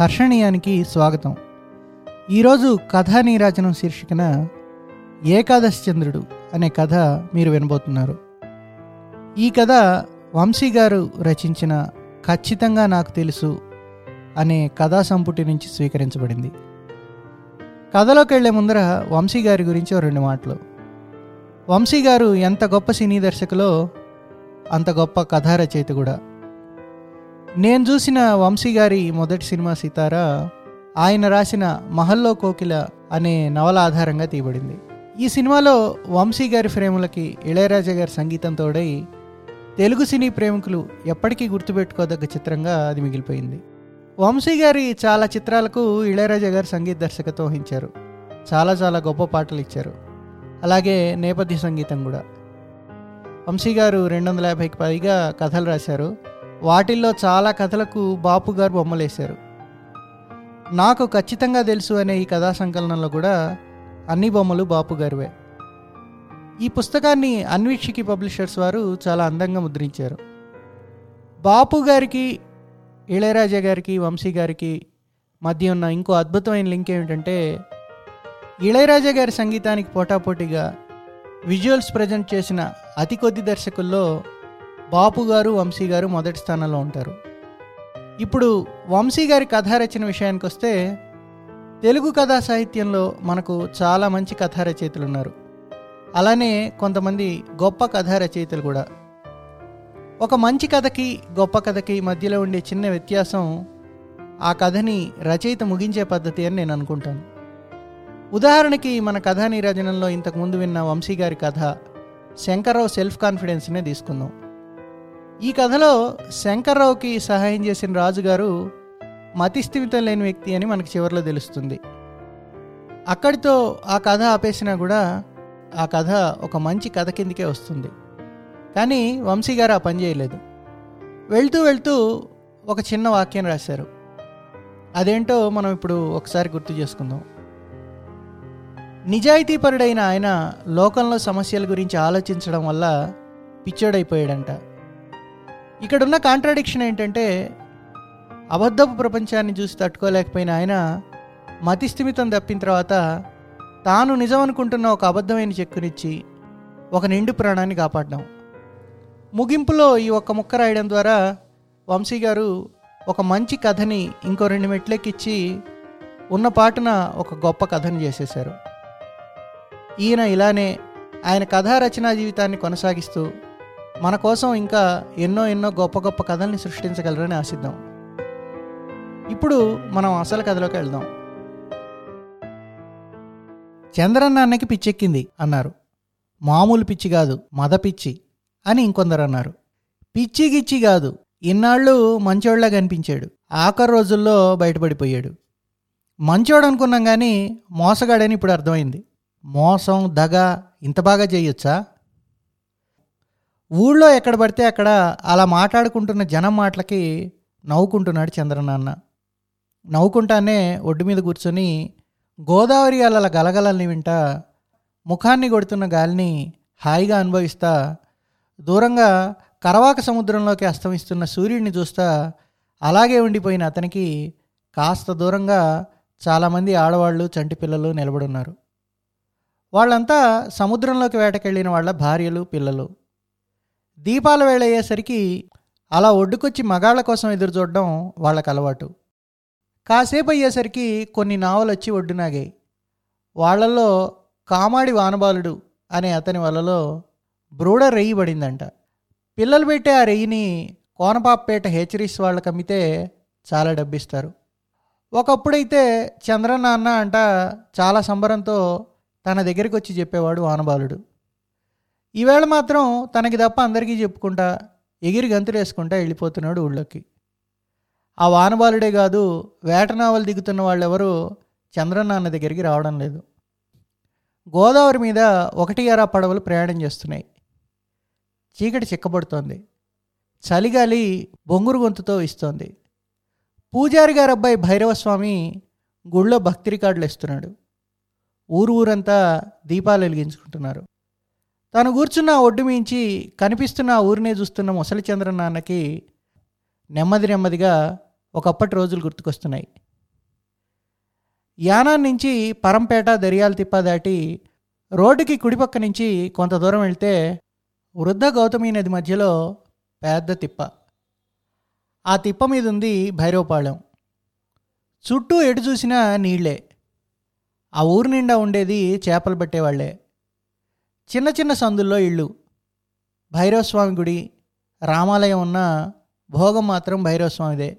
హర్షణీయానికి స్వాగతం. ఈరోజు కథానీరాజనం శీర్షికన ఏకాదశి చంద్రుడు అనే కథ మీరు వినబోతున్నారు. ఈ కథ వంశీ గారు రచించిన ఖచ్చితంగా నాకు తెలుసు అనే కథా సంపుటి నుంచి స్వీకరించబడింది. కథలోకి వెళ్ళే ముందర వంశీ గారి గురించి ఓ రెండు మాటలు. వంశీ గారు ఎంత గొప్ప సినీ దర్శకులో అంత గొప్ప కథా రచయిత కూడా. నేను చూసిన వంశీ గారి మొదటి సినిమా సీతారా ఆయన రాసిన మహల్లో కోకిల అనే నవల ఆధారంగా తీయబడింది. ఈ సినిమాలో వంశీ గారి ఫ్రేములకి ఇళయరాజా గారి సంగీతం తోడై తెలుగు సినీ ప్రేమికులు ఎప్పటికీ గుర్తుపెట్టుకోదగ్గ చిత్రంగా అది మిగిలిపోయింది. వంశీ గారి చాలా చిత్రాలకు ఇళయరాజా గారు సంగీత దర్శకత్వం వహించారు. చాలా చాలా గొప్ప పాటలు ఇచ్చారు. అలాగే నేపథ్య సంగీతం కూడా. వంశీ గారు రెండు వందల యాభైకి పైగా కథలు రాశారు. వాటిల్లో చాలా కథలకు బాపు గారు బొమ్మలు వేశారు నాకు ఖచ్చితంగా తెలుసు అనే ఈ కథా సంకలనంలో కూడా అన్ని బొమ్మలు బాపు గారివే. ఈ పుస్తకాన్ని అన్వీక్షికి పబ్లిషర్స్ వారు చాలా అందంగా ముద్రించారు. బాపు గారికి ఇళయరాజా గారికి వంశీ గారికి మధ్య ఉన్న ఇంకో అద్భుతమైన లింక్ ఏమిటంటే ఇళయరాజా గారి సంగీతానికి పోటాపోటీగా విజువల్స్ ప్రజెంట్ చేసిన అతి కొద్ది దర్శకుల్లో బాపు గారు వంశీ గారు మొదటి స్థానంలో ఉంటారు. ఇప్పుడు వంశీ గారి కథా రచన విషయానికి వస్తే తెలుగు కథా సాహిత్యంలో మనకు చాలా మంచి కథా రచయితలు ఉన్నారు. అలానే కొంతమంది గొప్ప కథా రచయితలు కూడా. ఒక మంచి కథకి గొప్ప కథకి మధ్యలో ఉండే చిన్న వ్యత్యాసం ఆ కథని రచయిత ముగించే పద్ధతి అని నేను అనుకుంటాను. ఉదాహరణకి మన కథా నీరాజనంలో ఇంతకుముందు విన్న వంశీ గారి కథ శంకర్రావు సెల్ఫ్ కాన్ఫిడెన్స్నే తీసుకుందాం. ఈ కథలో శంకర్రావుకి సహాయం చేసిన రాజుగారు మతిస్థిమితం లేని వ్యక్తి అని మనకి చివరిలో తెలుస్తుంది. అక్కడితో ఆ కథ ఆపేసినా కూడా ఆ కథ ఒక మంచి కథ కిందకే వస్తుంది. కానీ వంశీ గారు ఆ పని చేయలేదు. వెళ్తూ వెళ్తూ ఒక చిన్న వాక్యం రాశారు. అదేంటో మనం ఇప్పుడు ఒకసారి గుర్తు చేసుకుందాం. నిజాయితీపరుడైన ఆయన లోకంలో సమస్యల గురించి ఆలోచించడం వల్ల పిచ్చోడైపోయాడంట. ఇక్కడున్న కాంట్రాడిక్షన్ ఏంటంటే అబద్ధపు ప్రపంచాన్ని చూసి తట్టుకోలేకపోయిన ఆయన మతిస్థిమితం తప్పిన తర్వాత తాను నిజం అనుకుంటున్న ఒక అబద్ధమైన చెక్కునిచ్చి ఒక నిండు ప్రాణాన్ని కాపాడడం. ముగింపులో ఈ ఒక్క ముక్క రాయడం ద్వారా వంశీ గారు ఒక మంచి కథని ఇంకో రెండు మెట్లెక్కిచ్చి ఉన్న పాటున ఒక గొప్ప కథని చేసేశారు. ఈయన ఇలానే ఆయన కథా రచనా జీవితాన్ని కొనసాగిస్తూ మన కోసం ఇంకా ఎన్నో ఎన్నో గొప్ప గొప్ప కథల్ని సృష్టించగలరని ఆశిద్దాం. ఇప్పుడు మనం అసలు కథలోకి వెళ్దాం. చంద్రన్న అన్నకి పిచ్చెక్కింది అన్నారు. మామూలు పిచ్చి కాదు మద పిచ్చి అని ఇంకొందరు అన్నారు. పిచ్చి గిచ్చి కాదు ఇన్నాళ్ళు మంచోళ్ళా కనిపించాడు. ఆఖరి రోజుల్లో బయటపడిపోయాడు. మంచోడు అనుకున్నాం కానీ మోసగాడని ఇప్పుడు అర్థమైంది. మోసం దగ ఇంత బాగా చేయొచ్చా? ఊళ్ళో ఎక్కడ పడితే అక్కడ అలా మాట్లాడుకుంటున్న జనం మాటలకి నవ్వుకుంటున్నాడు చంద్రనాన్న. నవ్వుకుంటానే ఒడ్డు మీద కూర్చొని గోదావరి అలల గలగలల్ని వింటా ముఖాన్ని కొడుతున్న గాలిని హాయిగా అనుభవిస్తా దూరంగా కరవాక సముద్రంలోకి అస్తమిస్తున్న సూర్యుడిని చూస్తా అలాగే ఉండిపోయిన అతనికి కాస్త దూరంగా చాలామంది ఆడవాళ్ళు చంటి పిల్లలు నిలబడున్నారు. వాళ్ళంతా సముద్రంలోకి వేటకెళ్ళిన వాళ్ళ భార్యలు పిల్లలు. దీపాల వేళ అయ్యేసరికి అలా ఒడ్డుకొచ్చి మగాళ్ళ కోసం ఎదురు చూడడం వాళ్ళకి అలవాటు. కాసేపు అయ్యేసరికి కొన్ని నావలు వచ్చి ఒడ్డునాగాయి వాళ్ళలో కామాడి వానబాలుడు అనే అతని వలలో బ్రూడ రెయ్యి పడిందంట. పిల్లలు పెట్టే ఆ రెయ్యిని కోనపాపేట హెచ్చరీస్ వాళ్ళకి అమ్మితే చాలా డబ్బిస్తారు. ఒకప్పుడైతే చంద్రనాన్న అంట చాలా సంబరంతో తన దగ్గరికి వచ్చి చెప్పేవాడు వానబాలుడు. ఈవేళ మాత్రం తనకి తప్ప అందరికీ చెప్పుకుంటా ఎగిరి గంతులేసుకుంటా వెళ్ళిపోతున్నాడు ఊళ్ళోకి. ఆ వానబాలుడే కాదు వేటనావలు దిగుతున్న వాళ్ళెవరూ చంద్రనాన్న దగ్గరికి రావడం లేదు. గోదావరి మీద ఒకటి అరా పడవలు ప్రయాణం చేస్తున్నాయి. చీకటి చిక్కబడుతోంది. చలిగాలి బొంగురు గొంతుతో ఇస్తోంది పూజారి గారు అబ్బాయి భైరవస్వామి గుళ్ళో భక్తి రికార్డులు ఇస్తున్నాడు ఊరు ఊరంతా దీపాలు వెలిగించుకుంటున్నారు. తను కూర్చున్న ఒడ్డు మించి కనిపిస్తున్న ఊరినే చూస్తున్న ముసలి చంద్రనాన్నకి నెమ్మది నెమ్మదిగా ఒకప్పటి రోజులు గుర్తుకొస్తున్నాయి. యానా నుంచి పరంపేట దరియాల తిప్ప దాటి రోడ్డుకి కుడిపక్క నుంచి కొంత దూరం వెళ్తే వృద్ధ గౌతమి నది మధ్యలో పెద్ద తిప్ప. ఆ తిప్ప మీద ఉంది భైరవపాళెం. చుట్టూ ఎటు చూసినా నీళ్ళే. ఆ ఊరు నిండా ఉండేది చేపలు పట్టేవాళ్ళే. చిన్న చిన్న సందుల్లో ఇళ్ళు. భైరవస్వామి గుడి రామాలయం ఉన్న భోగం మాత్రం భైరవస్వామిదే.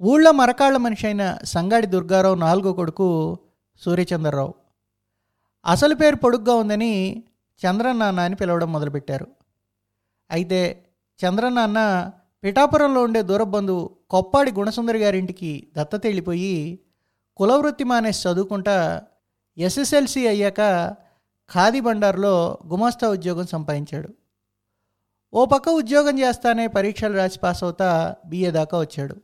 ఊళ్ళో మరకాళ్ళ మనిషి అయిన సంగాడి దుర్గారావు నాలుగో కొడుకు సూర్యచంద్రరావు. అసలు పేరు పొడుగ్గా ఉందని చంద్రనాన్న అని పిలవడం మొదలుపెట్టారు. అయితే చంద్రనాన్న పిఠాపురంలో ఉండే దూరబంధువు కొప్పాడి గుణసుందరి గారింటికి దత్తత వెళ్ళిపోయి కులవృత్తి మానేసి చదువుకుంటా ఎస్ఎస్ఎల్సి అయ్యాక ఖాదీ బండార్లో గుమాస్తా ఉద్యోగం సంపాదించాడు. ఓ పక్క ఉద్యోగం చేస్తానే పరీక్షలు రాసి పాస్ అవుతా బిఏ దాకా వచ్చాడు.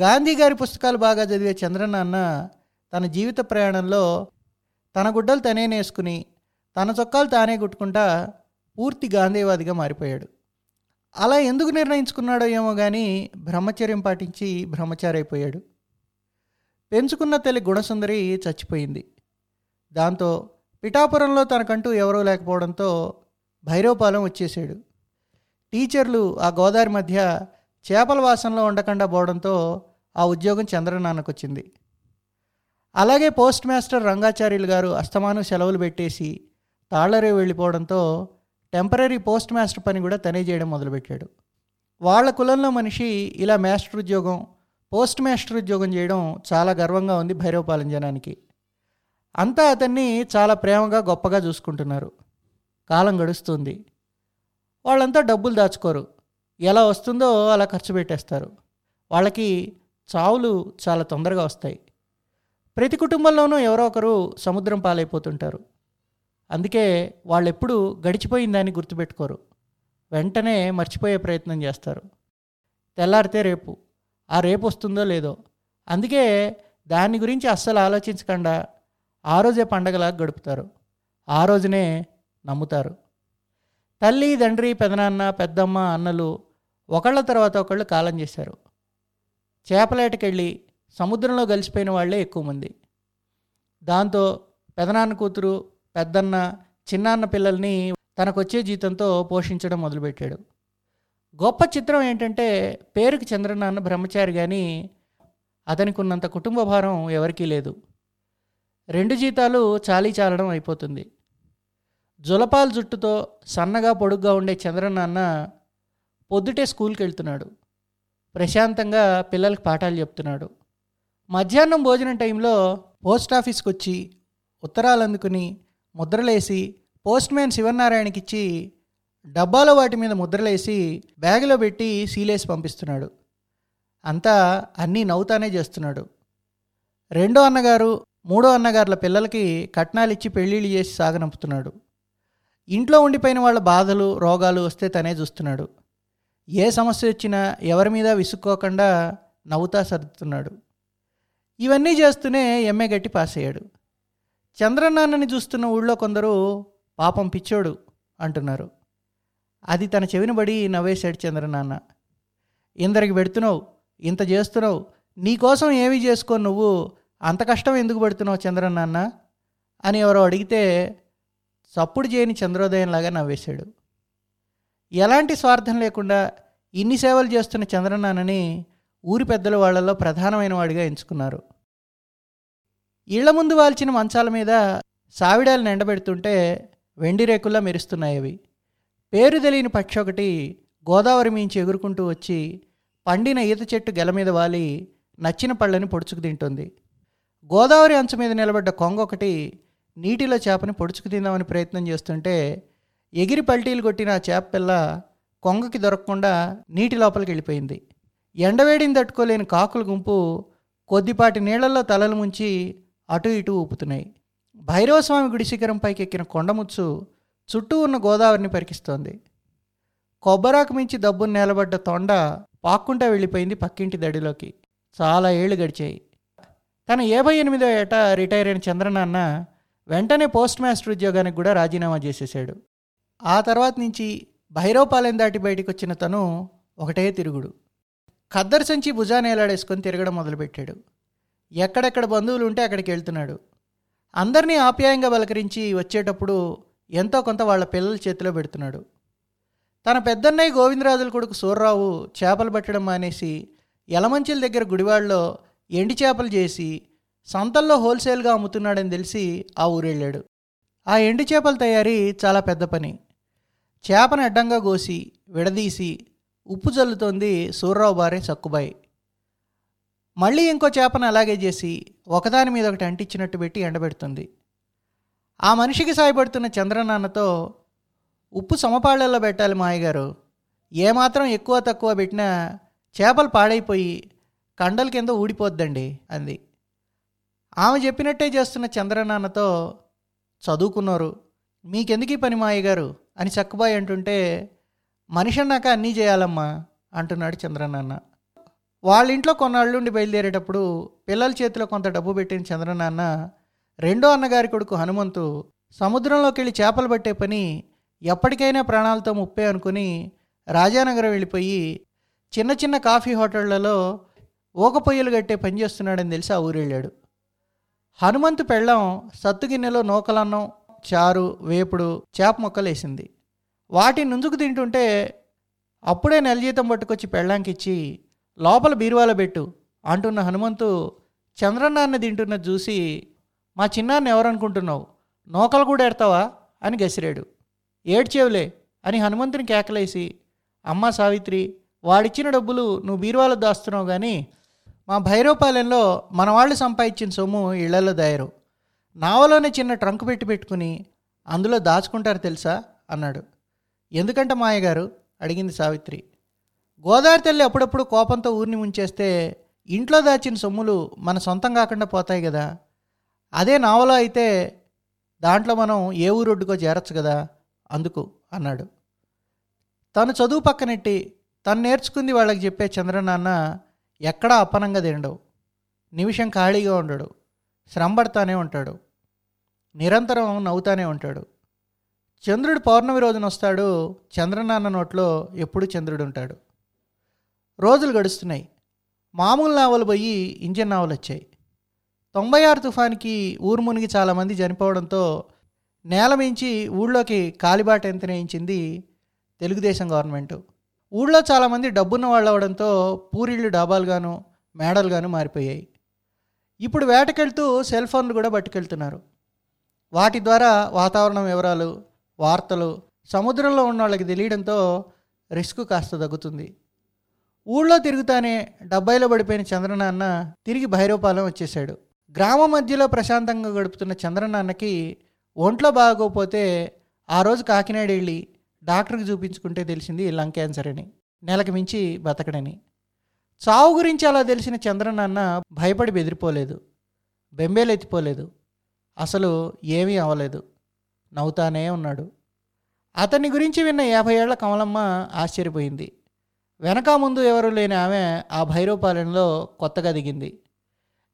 గాంధీ గారి పుస్తకాలు బాగా చదివే చంద్రనాన్న తన జీవిత ప్రయాణంలో తన గుడ్డలు తనే నేసుకుని తన చొక్కాలు తానే కుట్టుకుంటా పూర్తి గాంధీవాదిగా మారిపోయాడు. అలా ఎందుకు నిర్ణయించుకున్నాడో ఏమో కానీ బ్రహ్మచర్యం పాటించి బ్రహ్మచారి అయిపోయాడు పెంచుకున్న తల్లి గుణసుందరి చచ్చిపోయింది. దాంతో పిఠాపురంలో తనకంటూ ఎవరూ లేకపోవడంతో భైరవపాలెం వచ్చేసాడు టీచర్లు ఆ గోదావరి మధ్య చేపల వాసనలో ఉండకుండా పోవడంతో ఆ ఉద్యోగం చంద్రనాన్నకు వచ్చింది అలాగే పోస్ట్ మాస్టర్ రంగాచార్యులు గారు అస్తమానం సెలవులు పెట్టేసి తాళ్ళరే వెళ్ళిపోవడంతో టెంపరీ పోస్ట్ మాస్టర్ పని కూడా తనే చేయడం మొదలుపెట్టాడు. వాళ్ళ కులంలో మనిషి ఇలా మాస్టర్ ఉద్యోగం పోస్ట్ మాస్టర్ ఉద్యోగం చేయడం చాలా గర్వంగా ఉంది భైరవపాలెం జనానికి. అంతా అతన్ని చాలా ప్రేమగా గొప్పగా చూసుకుంటున్నారు. కాలం గడుస్తుంది. వాళ్ళంతా డబ్బులు దాచుకోరు. ఎలా వస్తుందో అలా ఖర్చు పెట్టేస్తారు. వాళ్ళకి చావులు చాలా తొందరగా వస్తాయి. ప్రతి కుటుంబంలోనూ ఎవరో ఒకరు సముద్రం పాలైపోతుంటారు. అందుకే వాళ్ళు ఎప్పుడు గడిచిపోయిందని గుర్తుపెట్టుకోరు. వెంటనే మర్చిపోయే ప్రయత్నం చేస్తారు. తెల్లారితే రేపు. ఆ రేపు వస్తుందో లేదో. అందుకే దాని గురించి అస్సలు ఆలోచించకుండా ఆ రోజే పండగలా గడుపుతారు. ఆ రోజునే నమ్ముతారు. తల్లి తండ్రి పెదనాన్న పెద్దమ్మ అన్నలు ఒకళ్ళ తర్వాత ఒకళ్ళు కాలం చేశారు. చేపలేటకెళ్ళి సముద్రంలో కలిసిపోయిన వాళ్ళే ఎక్కువ మంది. దాంతో పెదనాన్న కూతురు పెద్దన్న చిన్నాన్న పిల్లల్ని తనకొచ్చే జీతంతో పోషించడం మొదలుపెట్టాడు. గొప్ప చిత్రం ఏంటంటే పేరుకి చంద్రనాన్న బ్రహ్మచారి కానీ అతనికి ఉన్నంత కుటుంబ భారం ఎవరికీ లేదు. రెండు జీతాలు చాలీ చాలడం అయిపోతుంది. జులపాల్ జుట్టుతో సన్నగా పొడుగ్గా ఉండే చంద్రనాన్న పొద్దుటే స్కూల్కి వెళ్తున్నాడు. ప్రశాంతంగా పిల్లలకి పాఠాలు చెప్తున్నాడు. మధ్యాహ్నం భోజనం టైంలో పోస్ట్ ఆఫీస్కి వచ్చి ఉత్తరాలు అందుకుని ముద్రలేసి పోస్ట్ మ్యాన్ శివనారాయణకి ఇచ్చి డబ్బాలో వాటి మీద ముద్రలేసి బ్యాగులో పెట్టి సీలేసి పంపిస్తున్నాడు. అంతా అన్నీ నవ్వుతానే చేస్తున్నాడు. రెండో అన్నగారు మూడో అన్నగారుల పిల్లలకి కట్నాలు ఇచ్చి పెళ్ళిళ్ళు చేసి సాగనంపుతున్నాడు. ఇంట్లో ఉండిపోయిన వాళ్ళ బాధలు రోగాలు వస్తే తనే చూస్తున్నాడు. ఏ సమస్య వచ్చినా ఎవరి మీద విసుక్కోకుండా నవ్వుతా సర్దుతున్నాడు. ఇవన్నీ చేస్తూనే ఎంఏ గట్టి పాస్ అయ్యాడు. చంద్రనాన్నని చూస్తున్న ఊళ్ళో కొందరు పాపం పిచ్చోడు అంటున్నారు. అది తన చెవిన బడి నవ్వేశాడు చంద్రనాన్న ఇందరికి పెడుతున్నావు ఇంత చేస్తున్నావు నీకోసం ఏమి చేసుకో నువ్వు అంత కష్టం ఎందుకు పెడుతున్నావు చంద్రనాన్న అని ఎవరో అడిగితే చప్పుడు చేయని చంద్రోదయంలాగా నవ్వేశాడు. ఎలాంటి స్వార్థం లేకుండా ఇన్ని సేవలు చేస్తున్న చంద్రనాన్నని ఊరి పెద్దల వాళ్ళలో ప్రధానమైన వాడిగా ఎంచుకున్నారు. ఇళ్ళ ముందు వాల్చిన మంచాల మీద సావిడాలు ఎండబెడుతుంటే వెండి రేకుల్లా మెరుస్తున్నాయి అవి. పేరు తెలియని పక్షి ఒకటి గోదావరి మించి ఎగురుకుంటూ వచ్చి పండిన ఈత చెట్టు గెల మీద వాలి నచ్చిన పళ్ళని పొడుచుకు తింటుంది. గోదావరి అంచు మీద నిలబడ్డ కొంగ ఒకటి నీటిలో చేపని పొడుచుకు తిందామని ప్రయత్నం చేస్తుంటే ఎగిరి పల్టీలు కొట్టిన ఆ చేప పిల్ల కొంగకి దొరకకుండా నీటి లోపలికి వెళ్ళిపోయింది. ఎండవేడిని తట్టుకోలేని కాకుల గుంపు కొద్దిపాటి నీళ్ళలో తలలు ముంచి అటు ఇటు ఊపుతున్నాయి. భైరవస్వామి గుడి శిఖరం పైకి ఎక్కిన కొండముచ్చు చుట్టూ ఉన్న గోదావరిని పరికిస్తోంది. కొబ్బరాకు మించి దబ్బును నిలబడ్డ తొండ పాక్కుంటా వెళ్ళిపోయింది పక్కింటి దడిలోకి. చాలా ఏళ్ళు గడిచాయి. తన యాభై ఎనిమిదో ఏట రిటైర్ అయిన చంద్రనాన్న వెంటనే పోస్ట్ మాస్టర్ ఉద్యోగానికి కూడా రాజీనామా చేసేశాడు. ఆ తర్వాత నుంచి భైరవపాలెం దాటి బయటికి వచ్చిన తను ఒకటే తిరుగుడు. ఖద్దరు సంచి భుజాన్ని ఏలాడేసుకొని తిరగడం మొదలుపెట్టాడు. ఎక్కడెక్కడ బంధువులు ఉంటే అక్కడికి వెళ్తున్నాడు. అందరినీ ఆప్యాయంగా బలకరించి వచ్చేటప్పుడు ఎంతో కొంత వాళ్ళ పిల్లల చేతిలో పెడుతున్నాడు. తన పెద్దన్నయ్య గోవిందరాజుల కొడుకు సూర్రావు చేపలు పట్టడం మానేసి యలమంచిల దగ్గర గుడివాడలో ఎండి చేపలు చేసి సంతల్లో హోల్సేల్గా అమ్ముతున్నాడని తెలిసి ఆ ఊరెళ్ళాడు. ఆ ఎండి చేపల తయారీ చాలా పెద్ద పని. చేపను అడ్డంగా కోసి విడదీసి ఉప్పు చల్లుతోంది సూర్రావు భార్య సక్కుబాయి. మళ్ళీ ఇంకో చేపను అలాగే చేసి ఒకదాని మీద ఒకటి అంటించినట్టు పెట్టి ఎండబెడుతుంది. ఆ మనిషికి సాయపడుతున్న చంద్రనాన్నతో ఉప్పు సమపాళ్ళలో పెట్టాలి మాయగారు ఏమాత్రం ఎక్కువ తక్కువ పెట్టినా చేపలు పాడైపోయి కండల కింద ఊడిపోద్దండి అంది. ఆమె చెప్పినట్టే చేస్తున్న చంద్రనాన్నతో చదువుకున్నారు. మీకెందుకు ఈ పని మాయగారు అని చక్కబాయి అంటుంటే మనిషి అన్నాక అన్నీ చేయాలమ్మా అంటున్నాడు చంద్రనాన్న. వాళ్ళ ఇంట్లో కొన్నాళ్ళుండి బయలుదేరేటప్పుడు పిల్లల చేతిలో కొంత డబ్బు పెట్టిన చంద్రనాన్న రెండో అన్నగారి కొడుకు హనుమంతు సముద్రంలోకి వెళ్ళి చేపలు పట్టే పని ఎప్పటికైనా ప్రాణాలతో ముప్పే అనుకుని రాజానగరం వెళ్ళిపోయి చిన్న చిన్న కాఫీ హోటళ్ళలో ఊక పొయ్యలు కట్టే పని చేస్తున్నాడని తెలిసి ఆ ఊరెళ్ళాడు హనుమంతు పెళ్ళం సత్తు గిన్నెలో నూకలన్నం చారు వేపుడు చేప ముక్కలు వేసింది. వాటిని నుంచుకు తింటుంటే అప్పుడే నెల జీతం పట్టుకొచ్చి పెళ్ళాంకిచ్చి లోపల బీరువాలో పెట్టు అంటున్న హనుమంతు చంద్రన్నాన్న తింటున్న చూసి మా చిన్నాన్ని ఎవరనుకుంటున్నావు? నూకలు కూడా ఎడతావా అని గసిరాడు. ఏడ్చేవులే అని హనుమంతుని కేకలేసి అమ్మ సావిత్రి వాడిచ్చిన డబ్బులు నువ్వు బీరువాలో దాస్తున్నావు కానీ మా భైరవపాలెంలో మన వాళ్ళు సంపాదించిన సొమ్ము ఇళ్ళలో దాయరు. నావలోనే చిన్న ట్రంక్ పెట్టి పెట్టుకుని అందులో దాచుకుంటారు తెలుసా? అన్నాడు. ఎందుకంటే మాయగారు? అడిగింది సావిత్రి. గోదావరి తల్లి అప్పుడప్పుడు కోపంతో ఊరిని ముంచేస్తే ఇంట్లో దాచిన సొమ్ములు మన సొంతం కాకుండా పోతాయి కదా అదే నావలో అయితే దాంట్లో మనం ఏ ఊరొడ్డుకో చేరచ్చు కదా అందుకు అన్నాడు. తను చదువు పక్కనెట్టి తను నేర్చుకుంది వాళ్ళకి చెప్పే చంద్రనాన్న ఎక్కడా అప్పనంగా తినడు. నిమిషం ఖాళీగా ఉండడు. శ్రమపడతానే ఉంటాడు. నిరంతరం నవ్వుతానే ఉంటాడు. చంద్రుడు పౌర్ణమి రోజున వస్తాడు. చంద్రనాన్న నోట్లో ఎప్పుడు చంద్రుడు ఉంటాడు. రోజులు గడుస్తున్నాయి. మామూలు నావలు పోయి ఇంజన్ నావలు వచ్చాయి. తొంభై ఆరు తుఫాన్కి ఊరు మునిగి చాలామంది చనిపోవడంతో నేల మించి ఊళ్ళోకి కాలిబాట ఎంత నేయించింది తెలుగుదేశం గవర్నమెంటు. ఊళ్ళో చాలామంది డబ్బున్న వాళ్ళు అవడంతో పూరిళ్ళు డాబాలుగాను మేడలుగాను మారిపోయాయి. ఇప్పుడు వేటకెళ్తూ సెల్ ఫోన్లు కూడా పట్టుకెళ్తున్నారు. వాటి ద్వారా వాతావరణం వివరాలు వార్తలు సముద్రంలో ఉన్న వాళ్ళకి తెలియడంతో రిస్క్ కాస్త తగ్గుతుంది. ఊళ్ళో తిరుగుతానే డబ్బాయిలో పడిపోయిన చంద్రనాన్న తిరిగి భైరవపాలెం వచ్చేశాడు. గ్రామం మధ్యలో ప్రశాంతంగా గడుపుతున్న చంద్రనాన్నకి ఒంట్లో బాగోకపోతే ఆ రోజు కాకినాడ వెళ్ళి డాక్టర్కి చూపించుకుంటే తెలిసింది లంగ్ క్యాన్సర్ అని. నెలకు మించి బతకడని. చావు గురించి అలా తెలిసిన చంద్రనాన్న భయపడి బెదిరిపోలేదు. బెంబేలెత్తిపోలేదు అసలు ఏమీ అవ్వలేదు. నవ్వుతానే ఉన్నాడు. అతని గురించి విన్న యాభై ఏళ్ళ కమలమ్మ ఆశ్చర్యపోయింది. వెనక ముందు ఎవరు లేని ఆమె ఆ భైరవపాలెంలో కొత్తగా దిగింది.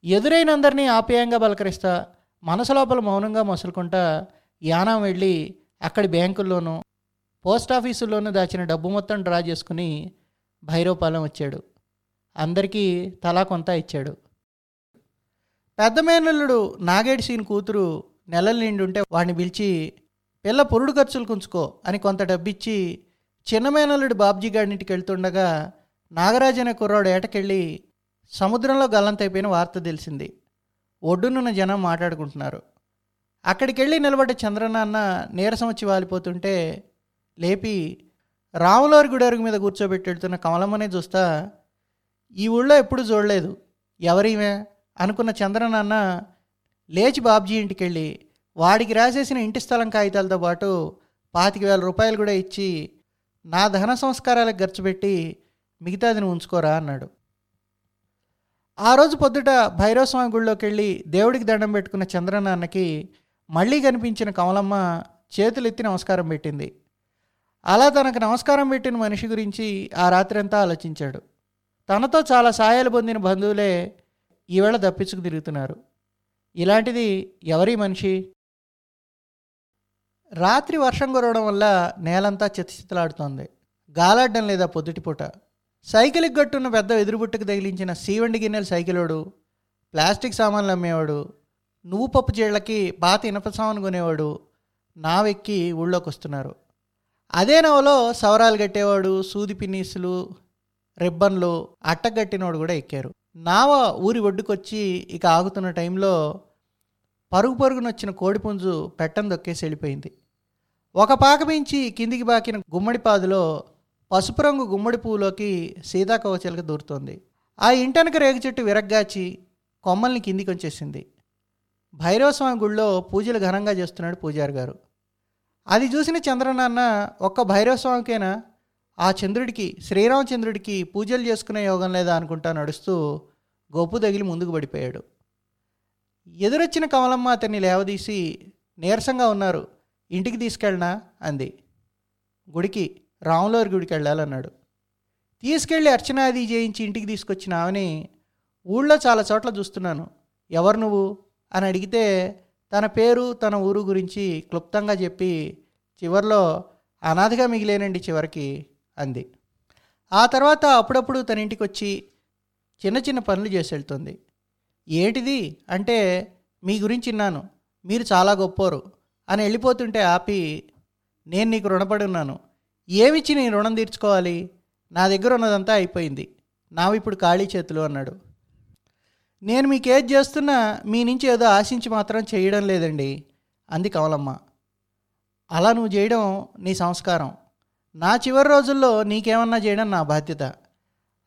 ఎదురైన అందరినీ ఆప్యాయంగా పలకరిస్తా మనసు లోపల మౌనంగా మసులుకుంటా యానం వెళ్ళి అక్కడి బ్యాంకుల్లోనూ పోస్ట్ ఆఫీసులోనే దాచిన డబ్బు మొత్తం డ్రా చేసుకుని భైరవపాలెం వచ్చాడు. అందరికీ తలా కొంత ఇచ్చాడు. పెద్ద మేనల్లుడు నాగేడి సీన్ కూతురు నెలలు నిండుంటే వాడిని పిలిచి పిల్ల పొరుడు ఖర్చులు కుంచుకో అని కొంత డబ్బిచ్చి చిన్న మేనల్లుడు బాబ్జీ గారింటికి వెళ్తుండగా నాగరాజు అనే కుర్రాడు ఏటకెళ్ళి సముద్రంలో గల్లంతైపోయిన వార్త తెలిసింది. ఒడ్డునున్న జనం మాట్లాడుకుంటున్నారు. అక్కడికి వెళ్ళి నిలబడ్డ చంద్రనాన్న నీరసం వచ్చి వాలిపోతుంటే లేపి రాములవారి గుడి అరుగు మీద కూర్చోబెట్టెడుతున్న కమలమ్మనే చూస్తా ఈ ఊళ్ళో ఎప్పుడు చూడలేదు. ఎవరిమే? అనుకున్న చంద్రనాన్న లేచి బాబ్జీ ఇంటికి వెళ్ళి వాడికి రాసేసిన ఇంటి స్థలం కాగితాలతో పాటు పాతిక వేల రూపాయలు కూడా ఇచ్చి నా దహన సంస్కారాలకు ఖర్చు పెట్టి మిగతాదిని ఉంచుకోరా అన్నాడు. ఆ రోజు పొద్దుట భైరవస్వామి గుళ్ళోకి వెళ్ళి దేవుడికి దండం పెట్టుకున్న చంద్రనాన్నకి మళ్ళీ కనిపించిన కమలమ్మ చేతులు ఎత్తి నమస్కారం పెట్టింది. అలా తనకు నమస్కారం పెట్టిన మనిషి గురించి ఆ రాత్రి అంతా ఆలోచించాడు. తనతో చాలా సాయాలు పొందిన బంధువులే ఈవేళ తప్పించుకు తిరుగుతున్నారు. ఇలాంటిది ఎవరి మనిషి? రాత్రి వర్షం కురవడం వల్ల నేలంతా చిత్తచిత్తలాడుతోంది గాలాడ్డం లేదా పొద్దుటిపూట సైకిల్కి గట్టున్న పెద్ద ఎదురుబుట్టకు తగిలించిన సీవండి గిన్నెల సైకిలోడు ప్లాస్టిక్ సామాన్లు అమ్మేవాడు నువ్వు పప్పు జీళ్ళకి పాత ఇనప సామాను కొనేవాడు నావెక్కి ఊళ్ళోకి వస్తున్నారు అదే నవలో సవరాలు కట్టేవాడు సూది పిన్నీసులు రిబ్బన్లు అట్టగట్టినోడు కూడా ఎక్కారు. నావ ఊరి ఒడ్డుకొచ్చి ఇక ఆగుతున్న టైంలో పరుగు పరుగునొచ్చిన కోడిపుంజు పెట్టం దొక్కేసి వెళ్ళిపోయింది. ఒక పాక మించి కిందికి బాకిన గుమ్మడి పాదులో పసుపు రంగు గుమ్మడి పువ్వులోకి సీతాకవచలక దూరుతోంది. ఆ ఇంటనక రేగు చెట్టు విరగ్గాచి కొమ్మల్ని కిందికి వచ్చేసింది భైరవస్వామి గుళ్ళో పూజలు ఘనంగా చేస్తున్నాడు పూజారి గారు. అది చూసిన చంద్రనాన్న ఒక్క భైరవస్వామికైనా? ఆ చంద్రుడికి శ్రీరామచంద్రుడికి పూజలు చేసుకునే యోగం లేదా? అనుకుంటా నడుస్తూ గొప్పు తగిలి ముందుకు పడిపోయాడు. ఎదురొచ్చిన కమలమ్మ అతన్ని లేవదీసి నీరసంగా ఉన్నారు ఇంటికి తీసుకెళ్ళనా? అంది. గుడికి రాములవారి గుడికి వెళ్ళాలన్నాడు. తీసుకెళ్ళి అర్చనాది చేయించి ఇంటికి తీసుకొచ్చిన ఆమెని ఊళ్ళో చాలా చోట్ల చూస్తున్నాను. ఎవరు నువ్వు? అని అడిగితే తన పేరు తన ఊరు గురించి క్లుప్తంగా చెప్పి చివరిలో అనాథగా మిగిలేనండి చివరికి అంది. ఆ తర్వాత అప్పుడప్పుడు తన ఇంటికి వచ్చి చిన్న చిన్న పనులు చేసి వెళ్తుంది. ఏంటిది? అంటే మీ గురించి విన్నాను. మీరు చాలా గొప్పోరు అని వెళ్ళిపోతుంటే ఆపి నేను నీకు రుణపడి ఉన్నాను. ఏమిచ్చి నీ రుణం తీర్చుకోవాలి? నా దగ్గర ఉన్నదంతా అయిపోయింది. నావి ఇప్పుడు ఖాళీ చేతులు అన్నాడు. నేను మీకు ఏది చేస్తున్నా మీ నుంచి ఏదో ఆశించి మాత్రం చేయడం లేదండి. అంది కమలమ్మ. అలా నువ్వు చేయడం నీ సంస్కారం. నా చివరి రోజుల్లో నీకేమన్నా చేయడం నా బాధ్యత.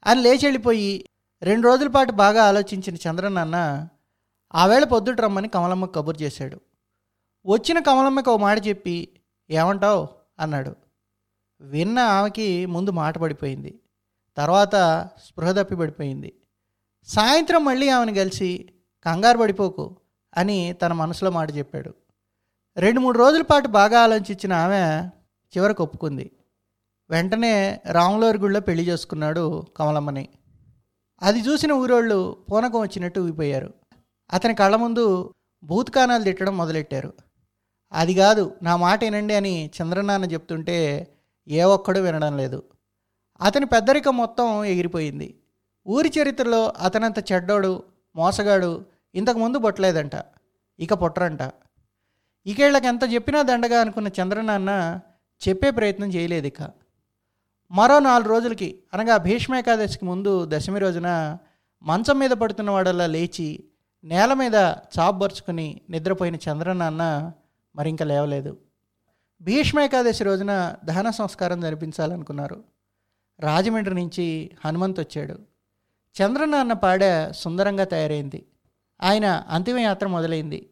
అని లేచి వెళ్ళిపోయి రెండు రోజుల పాటు బాగా ఆలోచించిన చంద్రనాన్న ఆవేళ పొద్దుట రమ్మని కమలమ్మ కబురు చేశాడు. వచ్చిన కమలమ్మకి ఓ మాట చెప్పి ఏమంటావు? అన్నాడు. విన్న ఆమెకి ముందు మాట పడిపోయింది. తర్వాత స్పృహ తప్పి పడిపోయింది సాయంత్రం మళ్ళీ ఆమెను కలిసి కంగారు పడిపోకు అని తన మనసులో మాట చెప్పాడు. రెండు మూడు రోజుల పాటు బాగా ఆలోచించిన ఆమె చివరికి ఒప్పుకుంది. వెంటనే రాములవారి గుళ్ళో పెళ్ళి చేసుకున్నాడు కమలమ్మని. అది చూసిన ఊరోళ్ళు పూనకం వచ్చినట్టు ఊగిపోయారు. అతని కళ్ళ ముందు భూతకానాలు తిట్టడం మొదలెట్టారు. అది కాదు నా మాట వినండి అని చంద్రనాన్న చెప్తుంటే ఏ ఒక్కడూ వినడం లేదు. అతని పెద్దరికం మొత్తం ఎగిరిపోయింది. ఊరి చరిత్రలో అతనంత చెడ్డోడు మోసగాడు ఇంతకుముందు పొట్టలేదంట ఇక పుట్టరంట. ఇక ఎంత చెప్పినా దండగా అనుకున్న చంద్రనాన్న చెప్పే ప్రయత్నం చేయలేదు ఇక. మరో నాలుగు రోజులకి అనగా భీష్మ ఏకాదశికి ముందు దశమి రోజున మంచం మీద పడుతున్న వాడల్లా లేచి నేల మీద చాపబరుచుకుని నిద్రపోయిన చంద్రనాన్న మరింక లేవలేదు. భీష్మ ఏకాదశి రోజున దహన సంస్కారం జరిపించాలనుకున్నారు. రాజమండ్రి నుంచి హనుమంత్ వచ్చాడు చంద్రనాన్న పాడ సుందరంగా తయారైంది. ఆయన అంతిమయాత్ర మొదలైంది.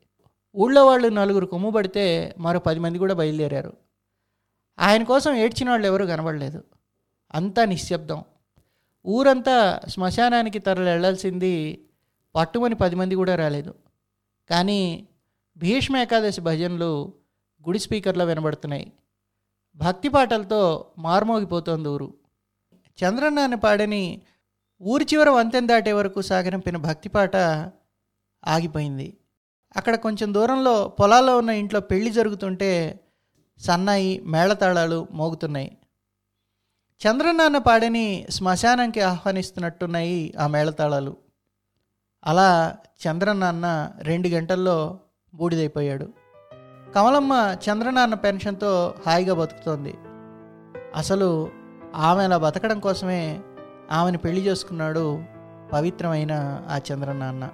ఊళ్ళో వాళ్ళు నలుగురు కొమ్ము పడితే మరో పది మంది కూడా బయలుదేరారు. ఆయన కోసం ఏడ్చిన వాళ్ళు ఎవరూ కనబడలేదు. అంతా నిశ్శబ్దం. ఊరంతా శ్మశానానికి తరలి వెళ్ళాల్సింది పట్టుమని పది మంది కూడా రాలేదు. కానీ భీష్మ ఏకాదశి భజనలు గుడి స్పీకర్లో వినబడుతున్నాయి. భక్తి పాటలతో మారుమోగిపోతోంది ఊరు. చంద్రన్నాన్ని పాడని ఊరి చివర వంతెన దాటే వరకు సాగరంపిన భక్తి పాట ఆగిపోయింది. అక్కడ కొంచెం దూరంలో పొలాల్లో ఉన్న ఇంట్లో పెళ్ళి జరుగుతుంటే సన్నాయి మేళతాళాలు మోగుతున్నాయి. చంద్రనాన్న పాడని శ్మశానానికి ఆహ్వానిస్తున్నట్టున్నాయి ఆ మేళతాళాలు. అలా చంద్రనాన్న రెండు గంటల్లో బూడిదైపోయాడు. కమలమ్మ చంద్రనాన్న పెన్షన్తో హాయిగా బతుకుతోంది. అసలు ఆమె అలా బతకడం కోసమే ఆమెను పెళ్ళి చేసుకున్నాడు పవిత్రమైన ఆ చంద్రనాన్న.